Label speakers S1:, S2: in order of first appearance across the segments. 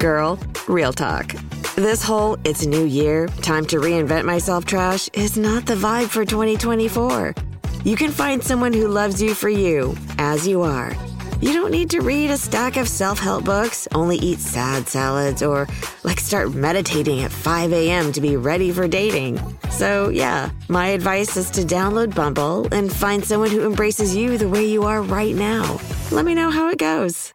S1: Girl, real talk. This whole it's new year, time to reinvent myself trash is not the vibe for 2024. You can find someone who loves you for you, as you are. You don't need to read a stack of self help books, only eat sad salads, or like start meditating at 5 a.m. to be ready for dating. So, yeah, my advice is to download Bumble and find someone who embraces you the way you are right now. Let me know how it goes.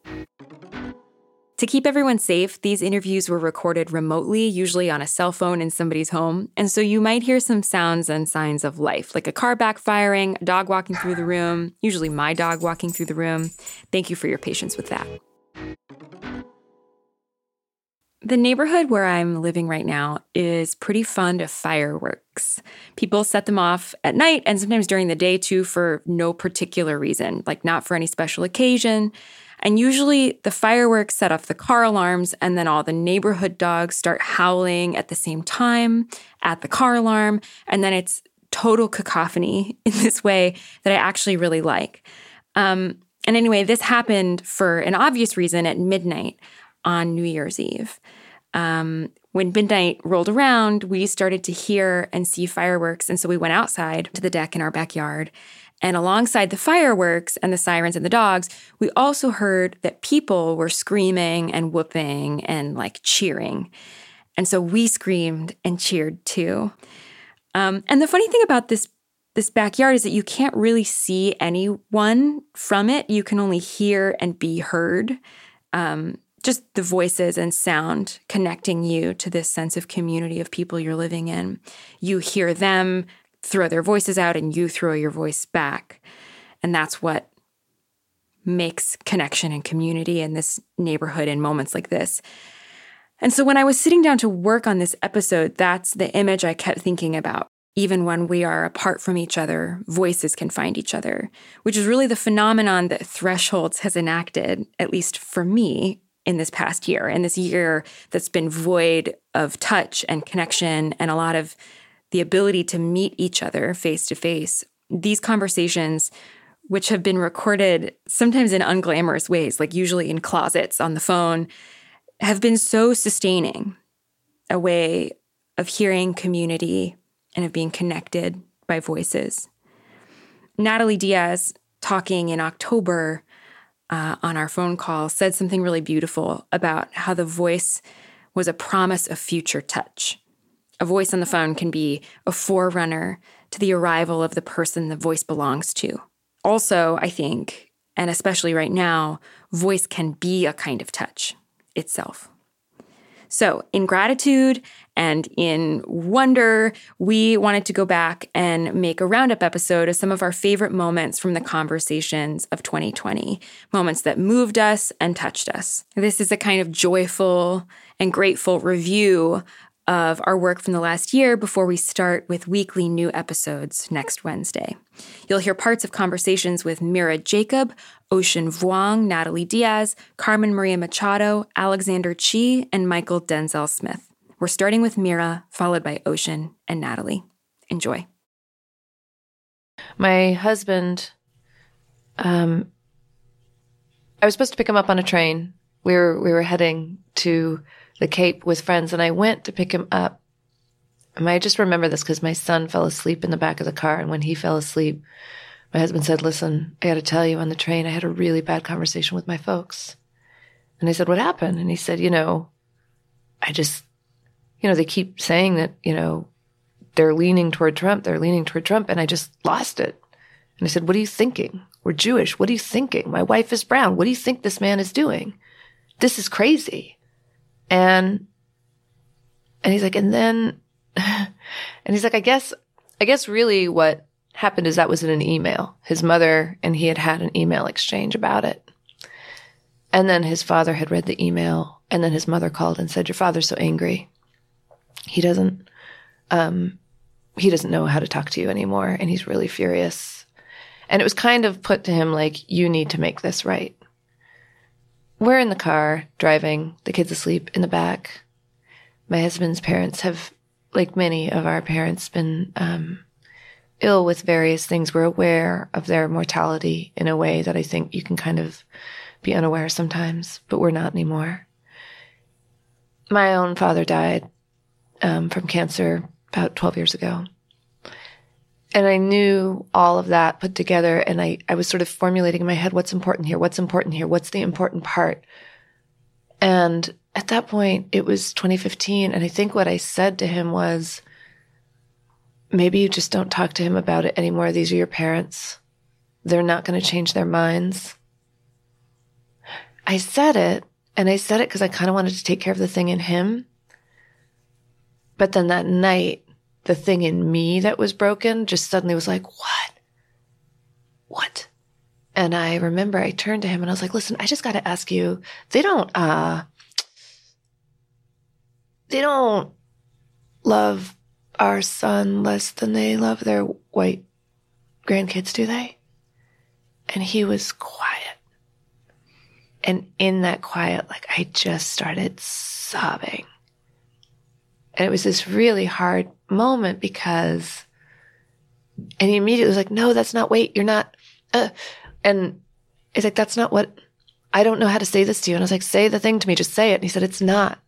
S2: To keep everyone safe, these interviews were recorded remotely, usually on a cell phone in somebody's home, and so you might hear some sounds and signs of life, like a car backfiring, a dog walking through the room, usually my dog walking through the room. Thank you for your patience with that. The neighborhood where I'm living right now is pretty fond of fireworks. People set them off at night and sometimes during the day too for no particular reason, like not for any special occasion. And usually the fireworks set off the car alarms, and then all the neighborhood dogs start howling at the same time at the car alarm. And then it's total cacophony in this way that I actually really like. Um, and anyway, this happened for an obvious reason at midnight on New Year's Eve. Um, when midnight rolled around, we started to hear and see fireworks. And so we went outside to the deck in our backyard and alongside the fireworks and the sirens and the dogs, we also heard that people were screaming and whooping and like cheering. And so we screamed and cheered too. Um, and the funny thing about this this backyard is that you can't really see anyone from it. You can only hear and be heard. Um, just the voices and sound connecting you to this sense of community of people you're living in. You hear them throw their voices out and you throw your voice back. And that's what makes connection and community in this neighborhood in moments like this. And so when I was sitting down to work on this episode, that's the image I kept thinking about. Even when we are apart from each other, voices can find each other, which is really the phenomenon that Thresholds has enacted, at least for me, in this past year, in this year that's been void of touch and connection and a lot of the ability to meet each other face to face. These conversations, which have been recorded sometimes in unglamorous ways, like usually in closets on the phone, have been so sustaining a way of hearing community and of being connected by voices. Natalie Diaz, talking in October uh, on our phone call, said something really beautiful about how the voice was a promise of future touch a voice on the phone can be a forerunner to the arrival of the person the voice belongs to. Also, I think, and especially right now, voice can be a kind of touch itself. So, in gratitude and in wonder, we wanted to go back and make a roundup episode of some of our favorite moments from the conversations of 2020, moments that moved us and touched us. This is a kind of joyful and grateful review of our work from the last year before we start with weekly new episodes next Wednesday. You'll hear parts of conversations with Mira Jacob, Ocean Vuong, Natalie Diaz, Carmen Maria Machado, Alexander Chee, and Mychal Denzel Smith. We're starting with Mira, followed by Ocean and Natalie. Enjoy.
S3: My husband, um, I was supposed to pick him up on a train. We were we were heading to the Cape with friends and I went to pick him up. And I just remember this because my son fell asleep in the back of the car. And when he fell asleep, my husband said, Listen, I got to tell you on the train, I had a really bad conversation with my folks. And I said, What happened? And he said, You know, I just, you know, they keep saying that, you know, they're leaning toward Trump, they're leaning toward Trump. And I just lost it. And I said, What are you thinking? We're Jewish. What are you thinking? My wife is brown. What do you think this man is doing? This is crazy. And, and he's like, and then, and he's like, I guess, I guess really what happened is that was in an email. His mother and he had had an email exchange about it. And then his father had read the email and then his mother called and said, your father's so angry. He doesn't, um, he doesn't know how to talk to you anymore and he's really furious. And it was kind of put to him like, you need to make this right. We're in the car driving, the kid's asleep in the back. My husband's parents have, like many of our parents, been um, ill with various things. We're aware of their mortality in a way that I think you can kind of be unaware sometimes, but we're not anymore. My own father died um, from cancer about 12 years ago. And I knew all of that put together, and I, I was sort of formulating in my head what's important here, what's important here, what's the important part. And at that point, it was 2015, and I think what I said to him was, maybe you just don't talk to him about it anymore. These are your parents. They're not going to change their minds. I said it, and I said it because I kind of wanted to take care of the thing in him. But then that night, the thing in me that was broken just suddenly was like, what? What? And I remember I turned to him and I was like, listen, I just got to ask you, they don't, uh, they don't love our son less than they love their white grandkids, do they? And he was quiet. And in that quiet, like I just started sobbing. And it was this really hard moment because, and he immediately was like, no, that's not, wait, you're not, uh, and he's like, that's not what, I don't know how to say this to you. And I was like, say the thing to me, just say it. And he said, it's not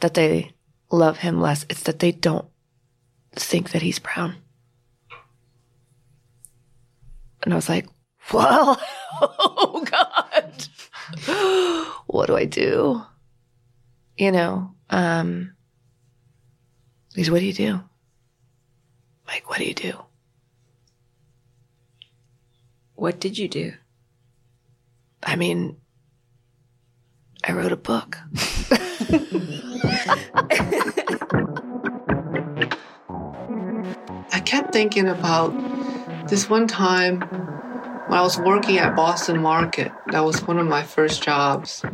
S3: that they love him less. It's that they don't think that he's brown. And I was like, well, oh God, what do I do? You know, um, He's, what do you do? Like, what do you do?
S2: What did you do?
S3: I mean, I wrote a book.
S4: I kept thinking about this one time when I was working at Boston Market. That was one of my first jobs.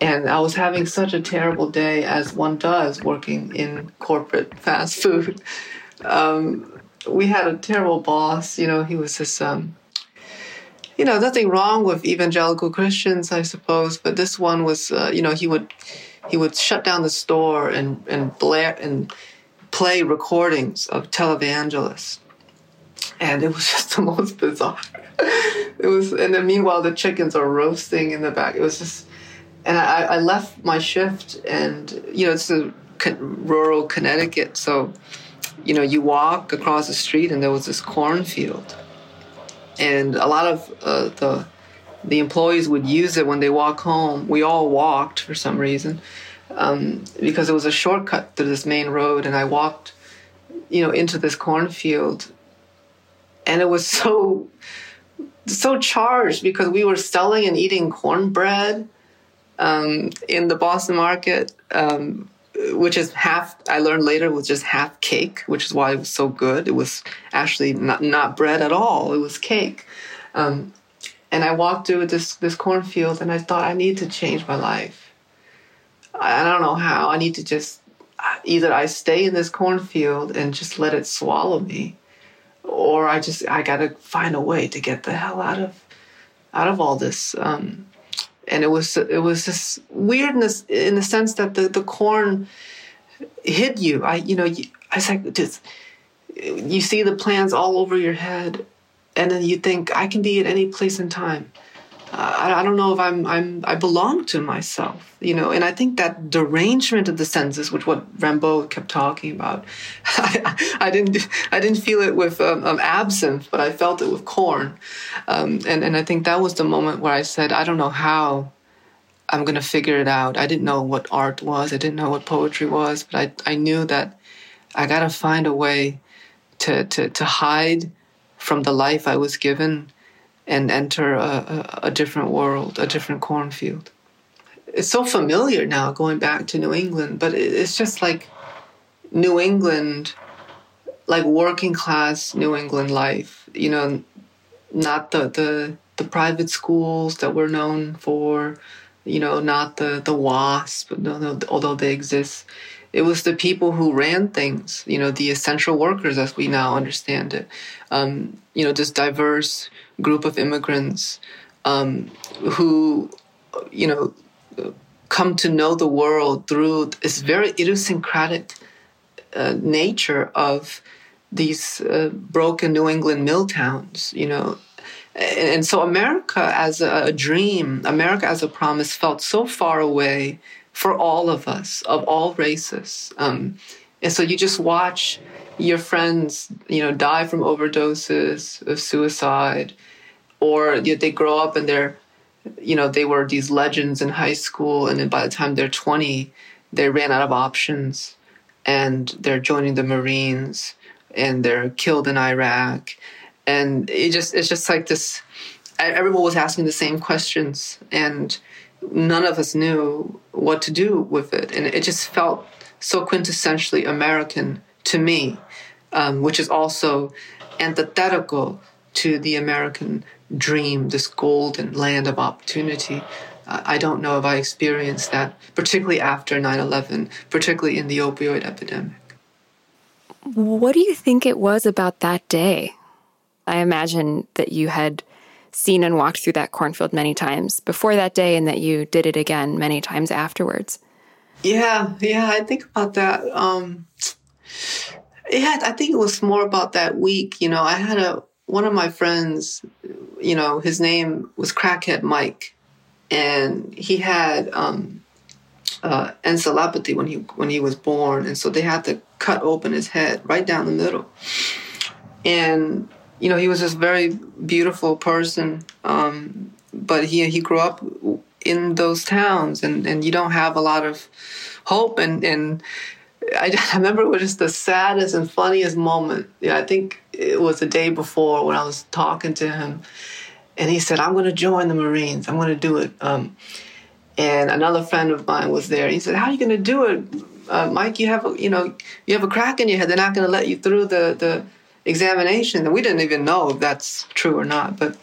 S4: And I was having such a terrible day, as one does working in corporate fast food. Um, we had a terrible boss. You know, he was this, um, you know, nothing wrong with evangelical Christians, I suppose, but this one was, uh, you know, he would he would shut down the store and and blare and play recordings of televangelists, and it was just the most bizarre. it was, and then meanwhile the chickens are roasting in the back. It was just and I, I left my shift, and you know it's a rural Connecticut, so you know you walk across the street, and there was this cornfield, and a lot of uh, the the employees would use it when they walk home. We all walked for some reason um, because it was a shortcut to this main road, and I walked, you know, into this cornfield, and it was so so charged because we were selling and eating cornbread um, in the Boston market, um, which is half. I learned later was just half cake, which is why it was so good. It was actually not not bread at all. It was cake. Um, and I walked through this this cornfield, and I thought I need to change my life. I, I don't know how. I need to just either I stay in this cornfield and just let it swallow me, or I just I got to find a way to get the hell out of out of all this. Um, and it was it was this weirdness in the sense that the, the corn hid you. I you know I was like just you see the plans all over your head, and then you think I can be at any place in time. I, I, don't know if I'm I'm I belong to myself, you know. And I think that derangement of the senses, which what Rimbaud kept talking about, I, I didn't I didn't feel it with um, um, absinthe, but I felt it with corn, um, and and I think that was the moment where I said I don't know how I'm gonna figure it out. I didn't know what art was, I didn't know what poetry was, but I I knew that I gotta find a way to to to hide from the life I was given and enter a, a, different world, a different cornfield. It's so familiar now going back to New England, but it's just like New England, like working class New England life, you know, not the, the, the private schools that we're known for, you know, not the, the WASP, no, no, although they exist. It was the people who ran things, you know, the essential workers as we now understand it. Um, you know, this diverse group of immigrants um, who, you know, come to know the world through this very idiosyncratic uh, nature of these uh, broken New England mill towns, you know. And, so America as a dream, America as a promise felt so far away for all of us, of all races. Um, and so you just watch your friends, you know, die from overdoses, of suicide, or they grow up and they're, you know, they were these legends in high school, and then by the time they're 20, they ran out of options, and they're joining the Marines, and they're killed in Iraq, and it just it's just like this. Everyone was asking the same questions, and none of us knew what to do with it. And it just felt so quintessentially American to me, um, which is also antithetical to the American dream, this golden land of opportunity. Uh, I don't know if I experienced that, particularly after 9 11, particularly in the opioid epidemic.
S2: What do you think it was about that day? I imagine that you had seen and walked through that cornfield many times before that day and that you did it again many times afterwards.
S4: Yeah, yeah, I think about that. Um, yeah, I think it was more about that week. You know, I had a one of my friends, you know, his name was Crackhead Mike, and he had um, uh, encephalopathy when he when he was born, and so they had to cut open his head right down the middle. And you know, he was this very beautiful person, um, but he he grew up in those towns, and, and you don't have a lot of hope. And and I, I remember it was just the saddest and funniest moment. Yeah, I think it was the day before when I was talking to him, and he said, "I'm going to join the Marines. I'm going to do it." Um, and another friend of mine was there. He said, "How are you going to do it, uh, Mike? You have a, you know you have a crack in your head. They're not going to let you through the the." Examination, and we didn't even know if that's true or not. But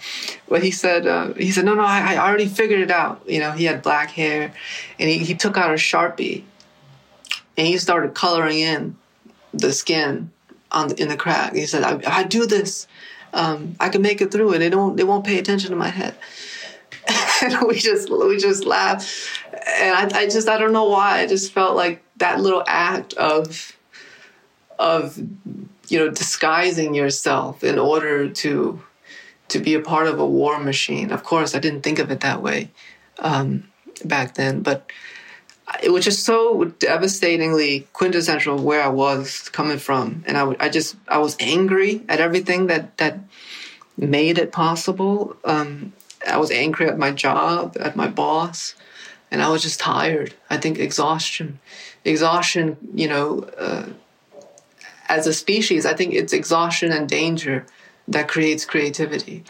S4: what he said, uh, he said, no, no, I, I, already figured it out. You know, he had black hair, and he, he took out a sharpie, and he started coloring in the skin on the, in the crack. He said, I, I do this, um, I can make it through, and they don't, they won't pay attention to my head. and we just, we just laughed, and I, I just, I don't know why, I just felt like that little act of, of you know disguising yourself in order to to be a part of a war machine. Of course, I didn't think of it that way um, back then, but it was just so devastatingly quintessential where I was coming from, and I, I just I was angry at everything that that made it possible. Um, I was angry at my job, at my boss, and I was just tired. I think exhaustion, exhaustion, you know, uh, as a species, I think it's exhaustion and danger that creates creativity.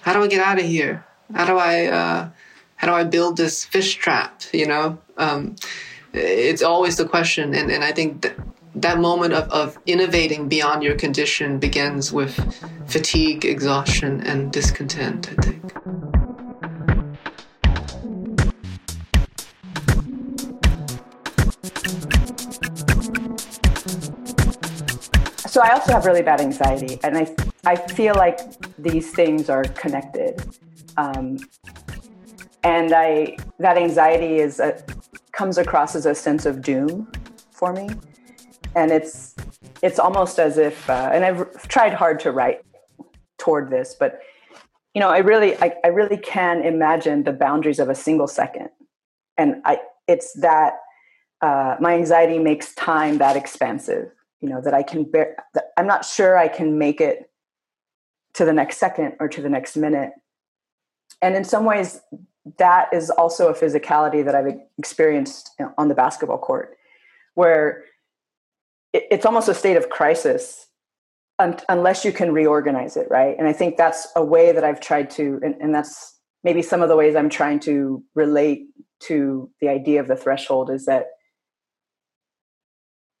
S4: How do I get out of here? How do I uh, how do I build this fish trap? You know, um, it's always the question, and, and I think that that moment of, of innovating beyond your condition begins with fatigue, exhaustion, and discontent. I think.
S5: So I also have really bad anxiety, and I I feel like these things are connected, um, and I that anxiety is a, comes across as a sense of doom for me, and it's it's almost as if, uh, and I've tried hard to write toward this, but you know, I really I, I really can imagine the boundaries of a single second, and I it's that uh, my anxiety makes time that expansive you know that i can bear that i'm not sure i can make it to the next second or to the next minute. And in some ways that is also a physicality that i've experienced on the basketball court where it's almost a state of crisis unless you can reorganize it right? And i think that's a way that i've tried to and, and that's maybe some of the ways i'm trying to relate to the idea of the threshold is that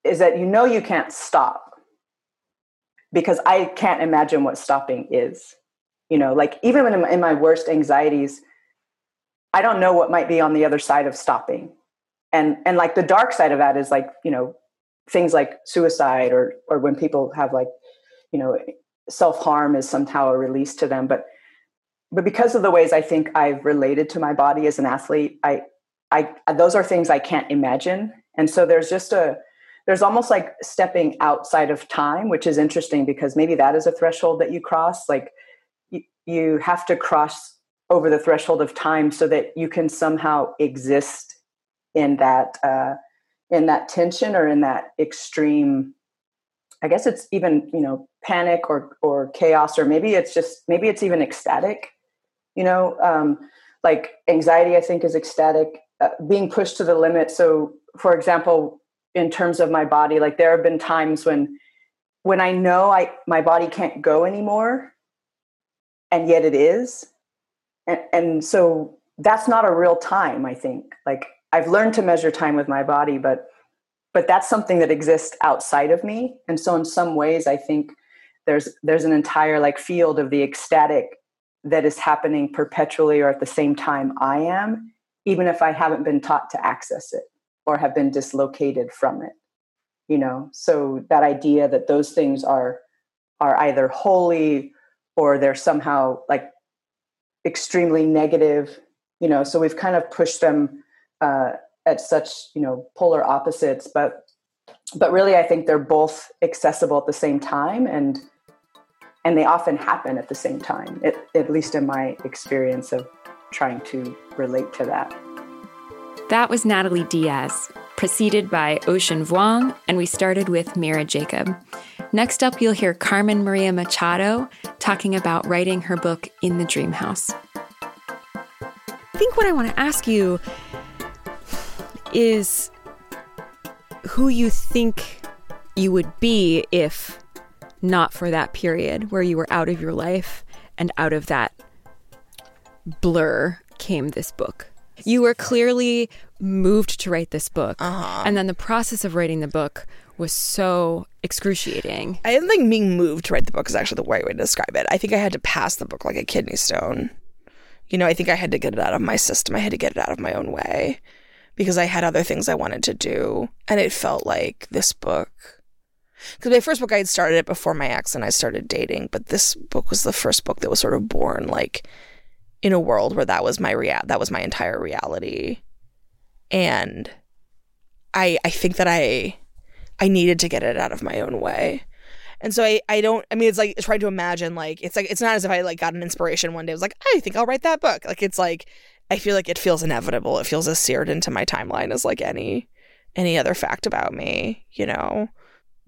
S5: is that you know you can't stop because I can't imagine what stopping is. You know, like even in, in my worst anxieties, I don't know what might be on the other side of stopping. And and like the dark side of that is like, you know, things like suicide or or when people have like you know self harm is somehow a release to them but but because of the ways I think I've related to my body as an athlete I I those are things I can't imagine and so there's just a there's almost like stepping outside of time which is interesting because maybe that is a threshold that you cross like you, have to cross over the threshold of time so that you can somehow exist in that uh, in that tension or in that extreme i guess it's even you know panic or or chaos or maybe it's just maybe it's even ecstatic you know um, like anxiety i think is ecstatic uh, being pushed to the limit. So for example in terms of my body like there have been times when when i know i my body can't go anymore and yet it is and, and so that's not a real time i think. Like i've learned to measure time with my body but but that's something that exists outside of me and so in some ways i think there's there's an entire like field of the ecstatic that is happening perpetually or at the same time i am even if i haven't been taught to access it or have been dislocated from it you know? So that idea that those things are are either holy or they're somehow like extremely negative you know? So we've kind of pushed them uh, at such you know polar opposites but but really i think they're both accessible at the same time and and they often happen at the same time at least in my experience of trying to relate to that
S2: that was natalie diaz preceded by ocean vuong and we started with mira jacob next up you'll hear carmen maria machado talking about writing her book in the dream house I think what I want to ask you is who you think you would be if not for that period where you were out of your life and out of that blur came this book. You were clearly moved to write this book.
S6: Uh-huh.
S2: And then the process of writing the book was so excruciating.
S6: I didn't think being moved to write the book is actually the right way to describe it. I think I had to pass the book like a kidney stone you know, I think I had to get it out of my system. I had to get it out of my own way because I had other things I wanted to do. And it felt like this book. Because my first book, I had started it before my ex and I started dating, but this book was the first book that was sort of born like in a world where that was my rea- that was my entire reality. And I I think that I I needed to get it out of my own way. And so I, I don't, I mean, it's like trying to imagine, like, it's like, it's not as if I like got an inspiration one day. I was like, I think I'll write that book. Like, it's like, I feel like it feels inevitable. It feels as seared into my timeline as like any, any other fact about me, you know?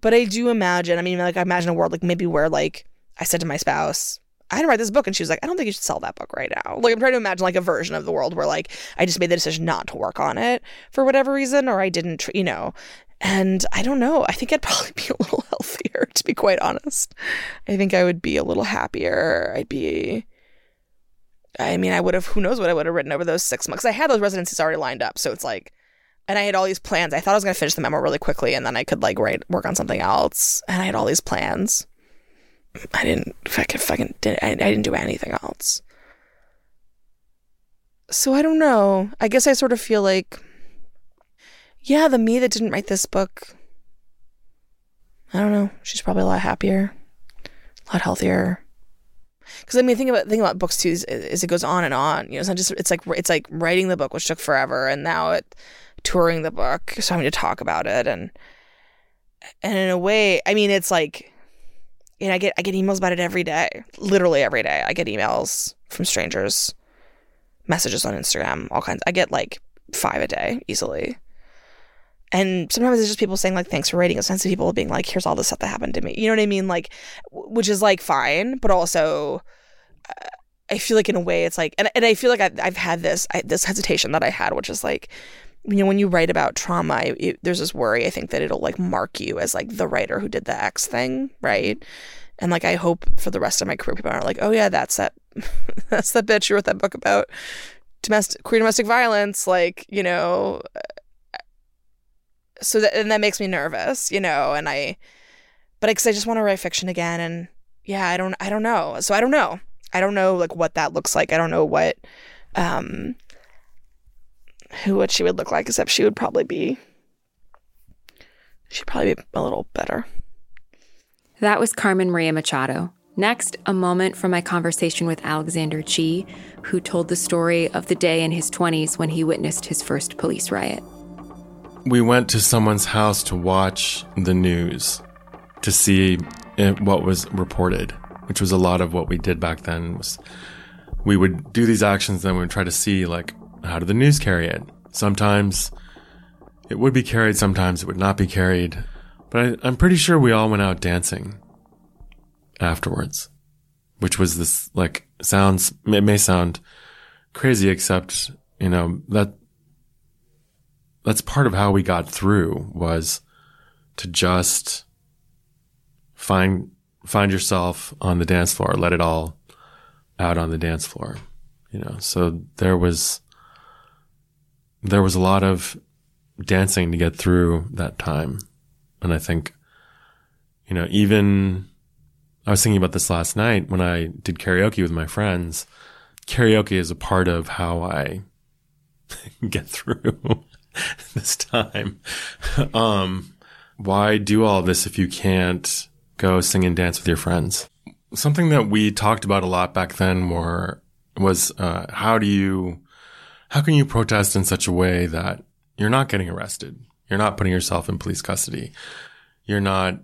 S6: But I do imagine, I mean, like, I imagine a world like maybe where like I said to my spouse, I had to write this book. And she was like, I don't think you should sell that book right now. Like, I'm trying to imagine like a version of the world where like I just made the decision not to work on it for whatever reason, or I didn't, you know. And I don't know. I think I'd probably be a little healthier, to be quite honest. I think I would be a little happier. I'd be. I mean, I would have, who knows what I would have written over those six months. I had those residencies already lined up. So it's like, and I had all these plans. I thought I was going to finish the memo really quickly and then I could like write, work on something else. And I had all these plans. I didn't, fucking, fucking, did, I, I didn't do anything else. So I don't know. I guess I sort of feel like yeah, the me that didn't write this book, I don't know. She's probably a lot happier, a lot healthier. Because I mean, think about think about books too. Is, is, it goes on and on. You know, it's not just it's like it's like writing the book, which took forever, and now it touring the book, so having to talk about it, and and in a way, I mean, it's like, know, I get I get emails about it every day, literally every day. I get emails from strangers, messages on Instagram, all kinds. I get like five a day easily and sometimes it's just people saying like thanks for writing It's sense of people being like here's all the stuff that happened to me you know what i mean like which is like fine but also uh, i feel like in a way it's like and, and i feel like I, have had this I, this hesitation that i had which is like you know when you write about trauma it, there's this worry i think that it'll like mark you as like the writer who did the x thing right and like i hope for the rest of my career people aren't like oh yeah that's that that's that bitch who wrote that book about domestic queer domestic violence like you know so that and that makes me nervous, you know, and I but because I just want to write fiction again and yeah, I don't I don't know. So I don't know. I don't know like what that looks like. I don't know what um who what she would look like except she would probably be She'd probably be a little better.
S2: That was Carmen Maria Machado. Next, a moment from my conversation with Alexander Chee, who told the story of the day in his 20s when he witnessed his first police riot.
S7: We went to someone's house to watch the news to see what was reported, which was a lot of what we did back then. Was we would do these actions, then we would try to see like how did the news carry it. Sometimes it would be carried, sometimes it would not be carried. But I, I'm pretty sure we all went out dancing afterwards, which was this like sounds, it may sound crazy, except, you know, that that's part of how we got through was to just find, find yourself on the dance floor, let it all out on the dance floor, you know, so there was, there was a lot of dancing to get through that time. And I think, you know, even I was thinking about this last night when I did karaoke with my friends. Karaoke is a part of how I get through this time. Um, why do all this if you can't go sing and dance with your friends? Something that we talked about a lot back then were, was, uh, how do you, how can you protest in such a way that you're not getting arrested. You're not putting yourself in police custody. You're not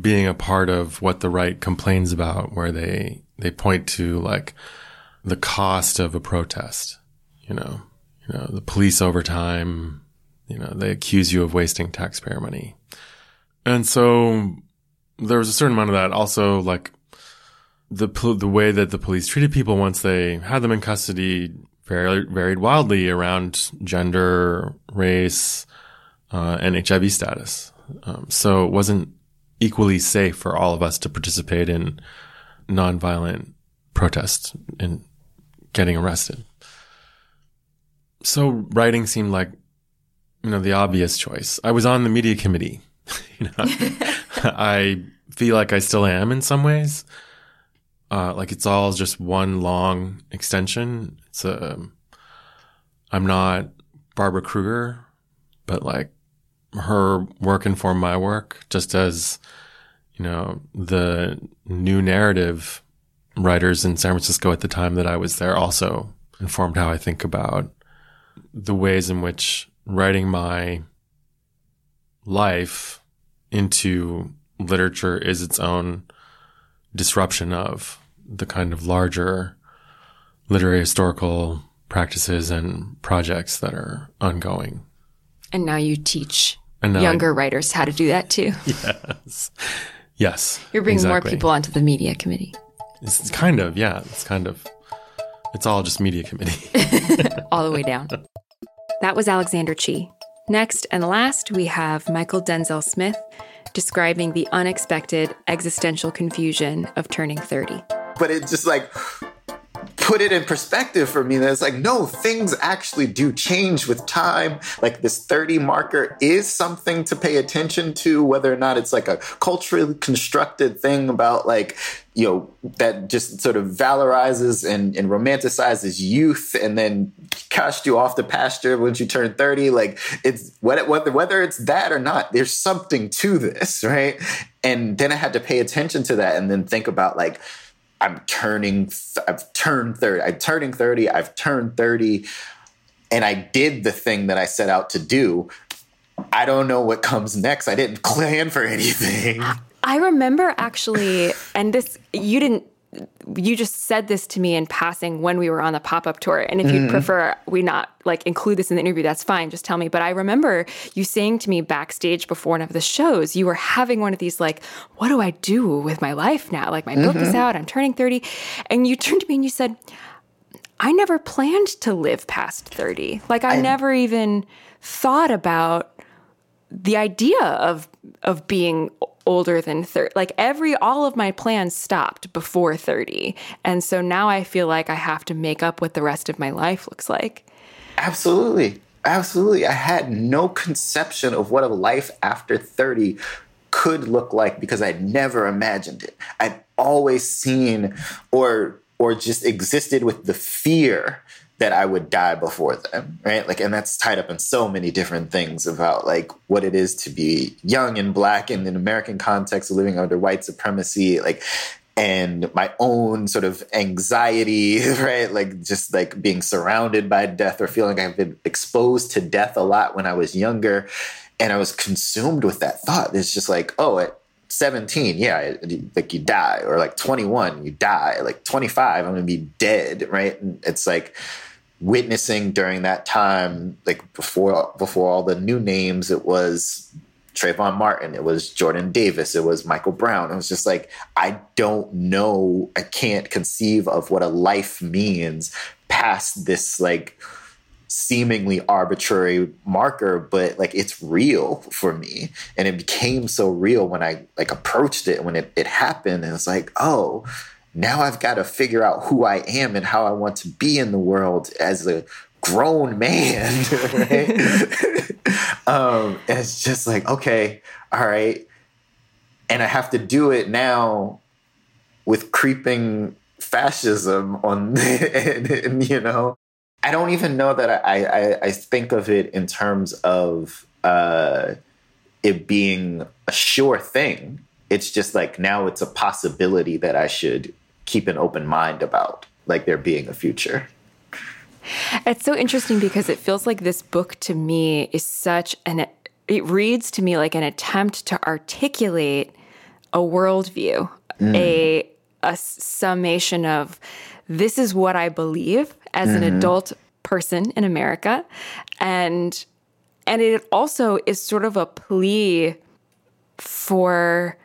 S7: being a part of what the right complains about where they, they point to like the cost of a protest, you know, you know, the police overtime, you know, they accuse you of wasting taxpayer money. And so there was a certain amount of that. Also, like the, the way that the police treated people once they had them in custody varied, varied wildly around gender, race, uh, and HIV status. Um, so it wasn't equally safe for all of us to participate in nonviolent protest and getting arrested. So writing seemed like, you know, the obvious choice. I was on the media committee. you know, I feel like I still am in some ways. Uh, like it's all just one long extension. It's a, um, I'm not Barbara Kruger, but like her work informed my work just as, you know, the new narrative writers in San Francisco at the time that I was there also informed how I think about the ways in which writing my life into literature is its own disruption of the kind of larger literary historical practices and projects that are ongoing.
S2: And now you teach now younger I, writers how to do that too.
S7: Yes. Yes.
S2: You're bringing exactly. more people onto the media committee.
S7: It's kind of, yeah. It's kind of, it's all just media committee.
S2: all the way down. That was Alexander Chee. Next and last, we have Mychal Denzel Smith describing the unexpected existential confusion of turning 30.
S8: But it just like put it in perspective for me that it's like no things actually do change with time. Like this 30 marker is something to pay attention to whether or not it's like a culturally constructed thing about like you know that just sort of valorizes and, and romanticizes youth and then cast you off the pasture once you turn 30 like it's whether, whether it's that or not there's something to this right? And then i had to pay attention to that and then think about like I'm turning, I've turned 30, I'm turning 30, I've turned 30, and I did the thing that I set out to do. I don't know what comes next. I didn't plan for anything.
S2: I remember actually, and this, you didn't you just said this to me in passing when we were on the pop-up tour and if you'd mm-hmm. prefer we not like include this in the interview that's fine just tell me but i remember you saying to me backstage before one of the shows you were having one of these like what do i do with my life now like my mm-hmm. book is mm-hmm. out i'm turning 30 and you turned to me and you said i never planned to live past 30 like i, I never even thought about the idea of of being older than 30 like every all of my plans stopped before 30 and so now i feel like i have to make up what the rest of my life looks like.
S8: Absolutely. Absolutely. I had no conception of what a life after 30 could look like because i'd never imagined it. I'd always seen or or just existed with the fear that I would die before them, right? Like, and that's tied up in so many different things about like what it is to be young and black in an American context, living under white supremacy, like, and my own sort of anxiety, right? Like, just like being surrounded by death or feeling like I've been exposed to death a lot when I was younger. And I was consumed with that thought. It's just like, oh, at 17, yeah, like you die, or like 21, you die, like 25, I'm gonna be dead, right? And it's like, witnessing during that time, like before before all the new names, it was Trayvon Martin, it was Jordan Davis, it was Michael Brown. It was just like I don't know, I can't conceive of what a life means past this like seemingly arbitrary marker but like it's real for me and it became so real when i like approached it when it, it happened and it's like oh now I've got to figure out who I am and how I want to be in the world as a grown man. Right? um, and it's just like, okay, all right. And I have to do it now with creeping fascism on, and, and, you know, I don't even know that I, I, I think of it in terms of uh, it being a sure thing. It's just like now it's a possibility that I should keep an open mind about like there being a future.
S2: It's so interesting because it feels like this book to me is such an it reads to me like an attempt to articulate a worldview, mm. a a summation of this is what I believe as mm-hmm. an adult person in America. And and it also is sort of a plea for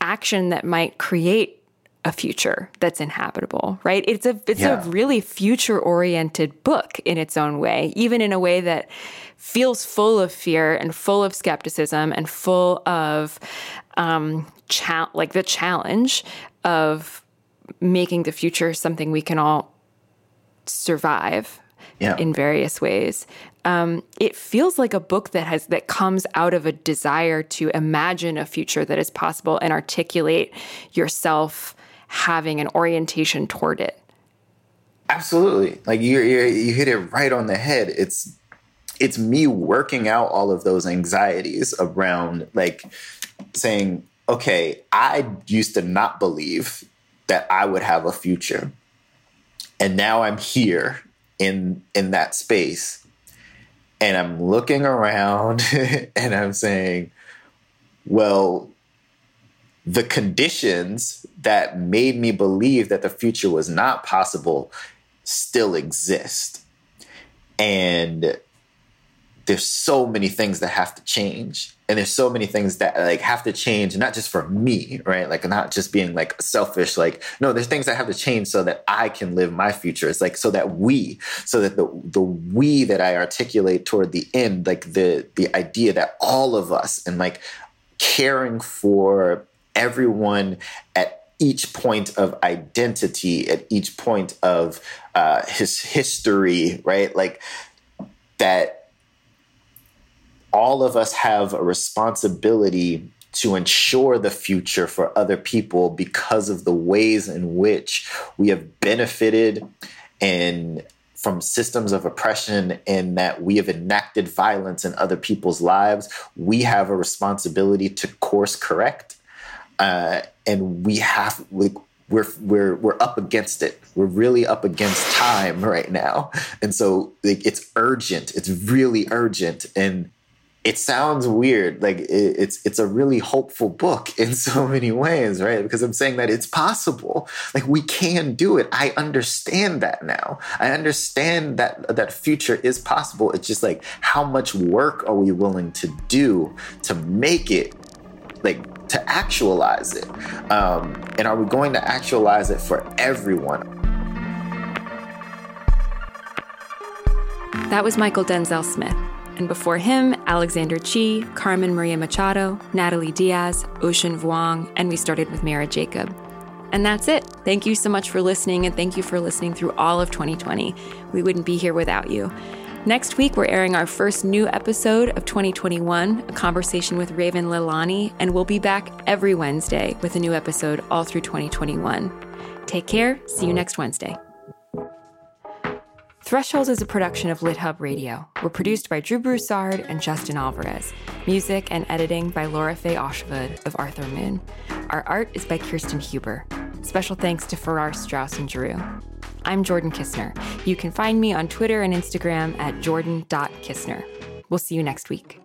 S2: action that might create a future that's inhabitable, right? It's a it's yeah. a really future oriented book in its own way, even in a way that feels full of fear and full of skepticism and full of um, cha- like the challenge of making the future something we can all survive yeah. in various ways. Um, it feels like a book that has that comes out of a desire to imagine a future that is possible and articulate yourself having an orientation toward it.
S8: Absolutely. Like you you hit it right on the head. It's it's me working out all of those anxieties around like saying, okay, I used to not believe that I would have a future. And now I'm here in in that space and I'm looking around and I'm saying, well, the conditions that made me believe that the future was not possible still exist. And there's so many things that have to change. And there's so many things that like have to change, not just for me, right? Like not just being like selfish, like, no, there's things that have to change so that I can live my future. It's like so that we, so that the the we that I articulate toward the end, like the the idea that all of us and like caring for everyone at each point of identity, at each point of uh, his history, right? Like that all of us have a responsibility to ensure the future for other people because of the ways in which we have benefited and from systems of oppression and that we have enacted violence in other people's lives, we have a responsibility to course correct uh, and we have we, we're we're we're up against it. We're really up against time right now, and so like, it's urgent. It's really urgent, and it sounds weird. Like it, it's it's a really hopeful book in so many ways, right? Because I'm saying that it's possible. Like we can do it. I understand that now. I understand that that future is possible. It's just like how much work are we willing to do to make it like to actualize it? Um, and are we going to actualize it for everyone?
S2: That was Mychal Denzel Smith. And before him, Alexander Chee, Carmen Maria Machado, Natalie Diaz, Ocean Vuong, and we started with Mira Jacob. And that's it. Thank you so much for listening, and thank you for listening through all of 2020. We wouldn't be here without you. Next week, we're airing our first new episode of 2021, a conversation with Raven Leilani, and we'll be back every Wednesday with a new episode all through 2021. Take care. See you next Wednesday. Threshold is a production of LitHub Radio. We're produced by Drew Broussard and Justin Alvarez. Music and editing by Laura Faye Oshwood of Arthur Moon. Our art is by Kirsten Huber. Special thanks to Farrar Straus and Giroux. I'm Jordan Kisner. You can find me on Twitter and Instagram at jordan.kisner. We'll see you next week.